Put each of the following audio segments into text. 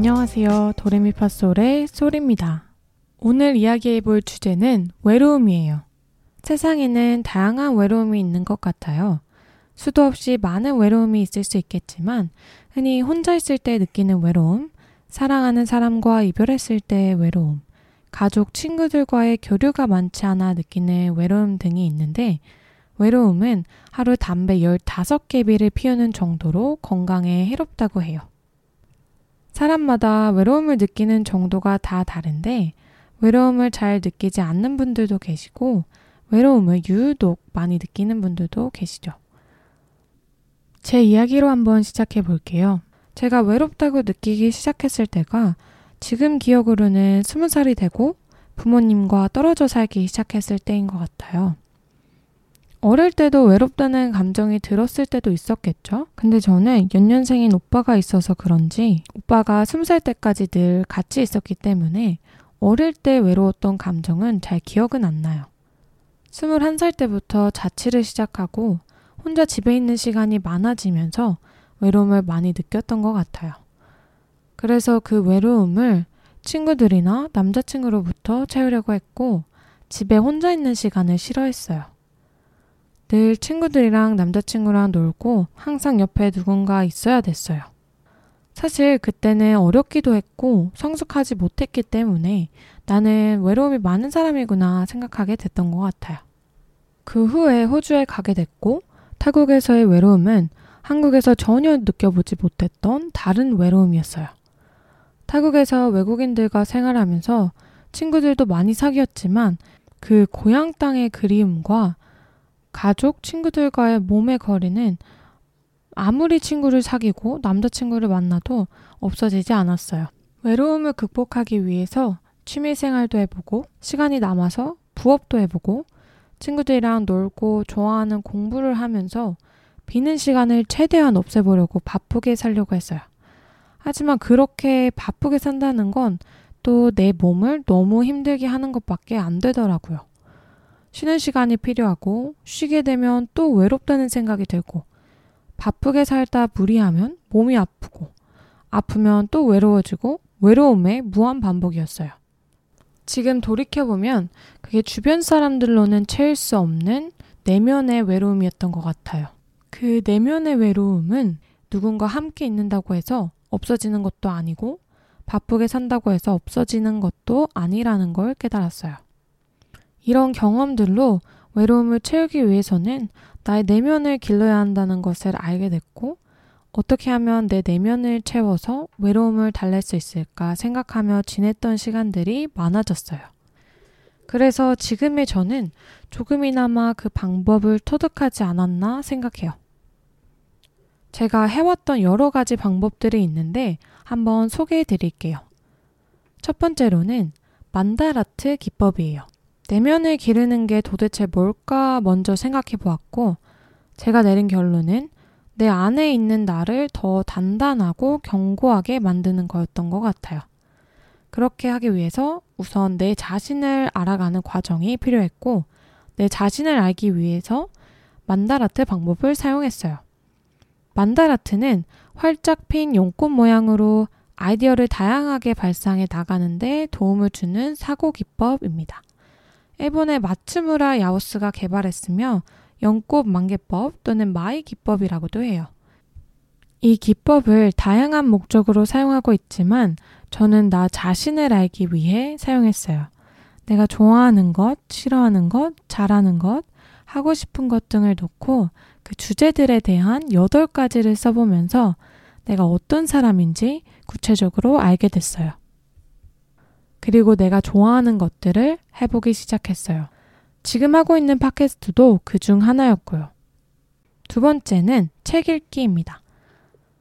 안녕하세요. 도레미파솔의 솔입니다. 오늘 이야기해 볼 주제는 외로움이에요. 세상에는 다양한 외로움이 있는 것 같아요. 수도 없이 많은 외로움이 있을 수 있겠지만, 흔히 혼자 있을 때 느끼는 외로움, 사랑하는 사람과 이별했을 때의 외로움, 가족, 친구들과의 교류가 많지 않아 느끼는 외로움 등이 있는데, 외로움은 하루 담배 15개비를 피우는 정도로 건강에 해롭다고 해요. 사람마다 외로움을 느끼는 정도가 다 다른데, 외로움을 잘 느끼지 않는 분들도 계시고, 외로움을 유독 많이 느끼는 분들도 계시죠. 제 이야기로 한번 시작해 볼게요. 제가 외롭다고 느끼기 시작했을 때가 지금 기억으로는 스무 살이 되고 부모님과 떨어져 살기 시작했을 때인 것 같아요. 어릴 때도 외롭다는 감정이 들었을 때도 있었겠죠? 근데 저는 연년생인 오빠가 있어서 그런지 오빠가 스무 살 때까지 늘 같이 있었기 때문에 어릴 때 외로웠던 감정은 잘 기억은 안 나요. 21살 때부터 자취를 시작하고 혼자 집에 있는 시간이 많아지면서 외로움을 많이 느꼈던 것 같아요. 그래서 그 외로움을 친구들이나 남자친구로부터 채우려고 했고 집에 혼자 있는 시간을 싫어했어요. 늘 친구들이랑 남자친구랑 놀고 항상 옆에 누군가 있어야 됐어요. 사실 그때는 어렵기도 했고 성숙하지 못했기 때문에 나는 외로움이 많은 사람이구나 생각하게 됐던 것 같아요. 그 후에 호주에 가게 됐고 타국에서의 외로움은 한국에서 전혀 느껴보지 못했던 다른 외로움이었어요. 타국에서 외국인들과 생활하면서 친구들도 많이 사귀었지만 그 고향 땅의 그리움과 가족, 친구들과의 몸의 거리는 아무리 친구를 사귀고 남자친구를 만나도 없어지지 않았어요. 외로움을 극복하기 위해서 취미 생활도 해보고 시간이 남아서 부업도 해보고 친구들이랑 놀고 좋아하는 공부를 하면서 비는 시간을 최대한 없애보려고 바쁘게 살려고 했어요. 하지만 그렇게 바쁘게 산다는 건 또 내 몸을 너무 힘들게 하는 것밖에 안 되더라고요. 쉬는 시간이 필요하고 쉬게 되면 또 외롭다는 생각이 들고 바쁘게 살다 무리하면 몸이 아프고 아프면 또 외로워지고 외로움의 무한 반복이었어요. 지금 돌이켜보면 그게 주변 사람들로는 채울 수 없는 내면의 외로움이었던 것 같아요. 그 내면의 외로움은 누군가 함께 있는다고 해서 없어지는 것도 아니고 바쁘게 산다고 해서 없어지는 것도 아니라는 걸 깨달았어요. 이런 경험들로 외로움을 채우기 위해서는 나의 내면을 길러야 한다는 것을 알게 됐고 어떻게 하면 내 내면을 채워서 외로움을 달랠 수 있을까 생각하며 지냈던 시간들이 많아졌어요. 그래서 지금의 저는 조금이나마 그 방법을 터득하지 않았나 생각해요. 제가 해왔던 여러 가지 방법들이 있는데 한번 소개해 드릴게요. 첫 번째로는 만다라트 기법이에요. 내면을 기르는 게 도대체 뭘까 먼저 생각해 보았고, 제가 내린 결론은 내 안에 있는 나를 더 단단하고 견고하게 만드는 거였던 것 같아요. 그렇게 하기 위해서 우선 내 자신을 알아가는 과정이 필요했고, 내 자신을 알기 위해서 만다라트 방법을 사용했어요. 만다라트는 활짝 핀 용꽃 모양으로 아이디어를 다양하게 발상해 나가는데 도움을 주는 사고 기법입니다. 일본의 마츠무라 야스오가 개발했으며 연꽃 만개법 또는 MY 기법이라고도 해요. 이 기법을 다양한 목적으로 사용하고 있지만 저는 나 자신을 알기 위해 사용했어요. 내가 좋아하는 것, 싫어하는 것, 잘하는 것, 하고 싶은 것 등을 놓고 그 주제들에 대한 8가지를 써보면서 내가 어떤 사람인지 구체적으로 알게 됐어요. 그리고 내가 좋아하는 것들을 해보기 시작했어요. 지금 하고 있는 팟캐스트도 그 중 하나였고요. 두 번째는 책 읽기입니다.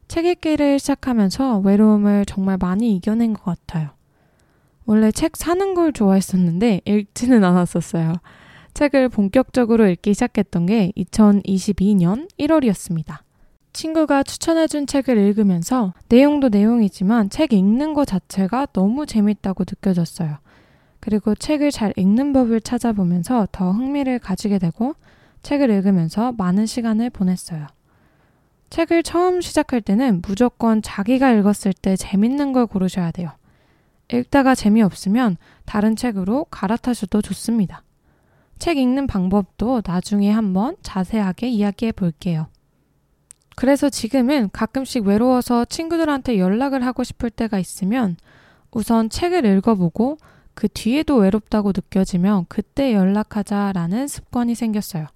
책 읽기를 시작하면서 외로움을 정말 많이 이겨낸 것 같아요. 원래 책 사는 걸 좋아했었는데 읽지는 않았었어요. 책을 본격적으로 읽기 시작했던 게 2022년 1월이었습니다. 친구가 추천해준 책을 읽으면서 내용도 내용이지만 책 읽는 것 자체가 너무 재밌다고 느껴졌어요. 그리고 책을 잘 읽는 법을 찾아보면서 더 흥미를 가지게 되고 책을 읽으면서 많은 시간을 보냈어요. 책을 처음 시작할 때는 무조건 자기가 읽었을 때 재밌는 걸 고르셔야 돼요. 읽다가 재미없으면 다른 책으로 갈아타셔도 좋습니다. 책 읽는 방법도 나중에 한번 자세하게 이야기해 볼게요. 그래서 지금은 가끔씩 외로워서 친구들한테 연락을 하고 싶을 때가 있으면 우선 책을 읽어보고 그 뒤에도 외롭다고 느껴지면 그때 연락하자라는 습관이 생겼어요.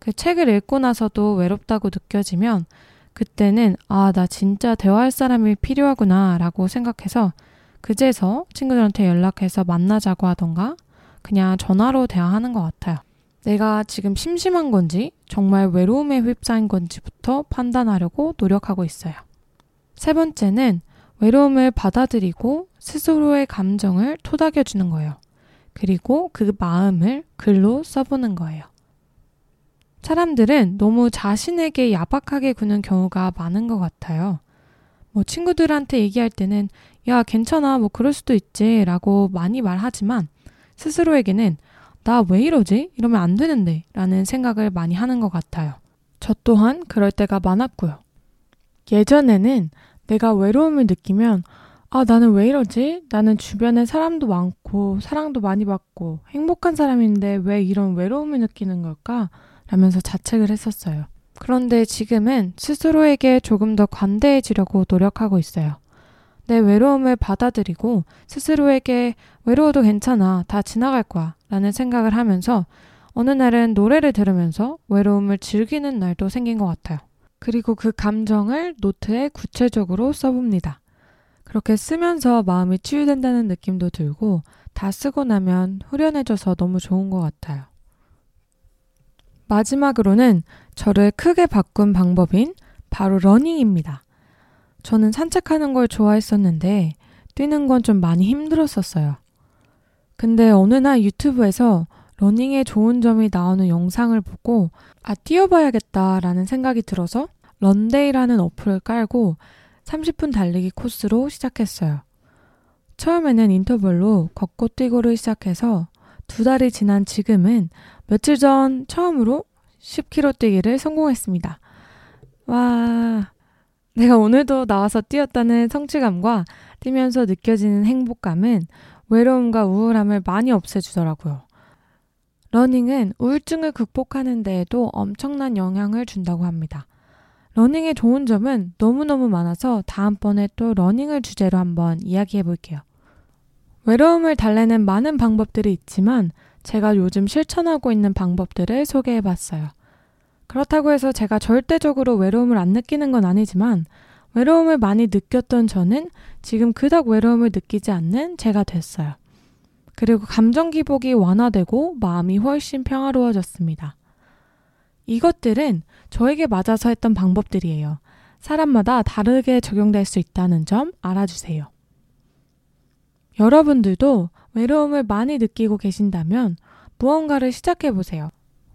그 책을 읽고 나서도 외롭다고 느껴지면 그때는 아, 나 진짜 대화할 사람이 필요하구나 라고 생각해서 그제서 친구들한테 연락해서 만나자고 하던가 그냥 전화로 대화하는 것 같아요. 내가 지금 심심한 건지 정말 외로움에 휩싸인 건지부터 판단하려고 노력하고 있어요. 세 번째는 외로움을 받아들이고 스스로의 감정을 토닥여주는 거예요. 그리고 그 마음을 글로 써보는 거예요. 사람들은 너무 자신에게 야박하게 구는 경우가 많은 것 같아요. 뭐 친구들한테 얘기할 때는 야, 괜찮아, 뭐 그럴 수도 있지 라고 많이 말하지만 스스로에게는 나 왜 이러지? 이러면 안 되는데 라는 생각을 많이 하는 것 같아요. 저 또한 그럴 때가 많았고요. 예전에는 내가 외로움을 느끼면 아, 나는 왜 이러지? 나는 주변에 사람도 많고, 사랑도 많이 받고, 행복한 사람인데 왜 이런 외로움을 느끼는 걸까? 라면서 자책을 했었어요. 그런데 지금은 스스로에게 조금 더 관대해지려고 노력하고 있어요. 내 외로움을 받아들이고 스스로에게 외로워도 괜찮아. 다 지나갈 거야. 라는 생각을 하면서 어느 날은 노래를 들으면서 외로움을 즐기는 날도 생긴 것 같아요. 그리고 그 감정을 노트에 구체적으로 써봅니다. 그렇게 쓰면서 마음이 치유된다는 느낌도 들고 다 쓰고 나면 후련해져서 너무 좋은 것 같아요. 마지막으로는 저를 크게 바꾼 방법인 바로 러닝입니다. 저는 산책하는 걸 좋아했었는데 뛰는 건 좀 많이 힘들었었어요. 근데 어느 날 유튜브에서 러닝의 좋은 점이 나오는 영상을 보고 아, 뛰어봐야겠다라는 생각이 들어서 런데이라는 어플을 깔고 30분 달리기 코스로 시작했어요. 처음에는 인터벌로 걷고 뛰고를 시작해서 두 달이 지난 지금은 며칠 전 처음으로 10km 뛰기를 성공했습니다. 와, 내가 오늘도 나와서 뛰었다는 성취감과 뛰면서 느껴지는 행복감은 외로움과 우울함을 많이 없애주더라고요. 러닝은 우울증을 극복하는 데에도 엄청난 영향을 준다고 합니다. 러닝의 좋은 점은 너무너무 많아서 다음번에 또 러닝을 주제로 한번 이야기해 볼게요. 외로움을 달래는 많은 방법들이 있지만 제가 요즘 실천하고 있는 방법들을 소개해 봤어요. 그렇다고 해서 제가 절대적으로 외로움을 안 느끼는 건 아니지만 외로움을 많이 느꼈던 저는 지금 그닥 외로움을 느끼지 않는 제가 됐어요. 그리고 감정 기복이 완화되고 마음이 훨씬 평화로워졌습니다. 이것들은 저에게 맞아서 했던 방법들이에요. 사람마다 다르게 적용될 수 있다는 점 알아주세요. 여러분들도 외로움을 많이 느끼고 계신다면 무언가를 시작해 보세요.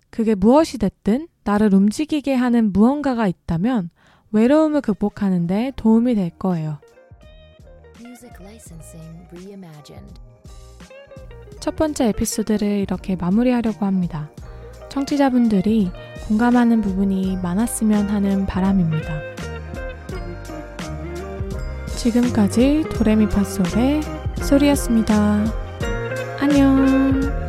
그게 무엇이 됐든 나를 움직이게 하는 무언가가 있다면 외로움을 극복하는데 도움이 될 거예요. 첫 번째 에피소드를 이렇게 마무리하려고 합니다. 청취자분들이 공감하는 부분이 많았으면 하는 바람입니다. 지금까지 도레미파솔의 소리였습니다. 안녕!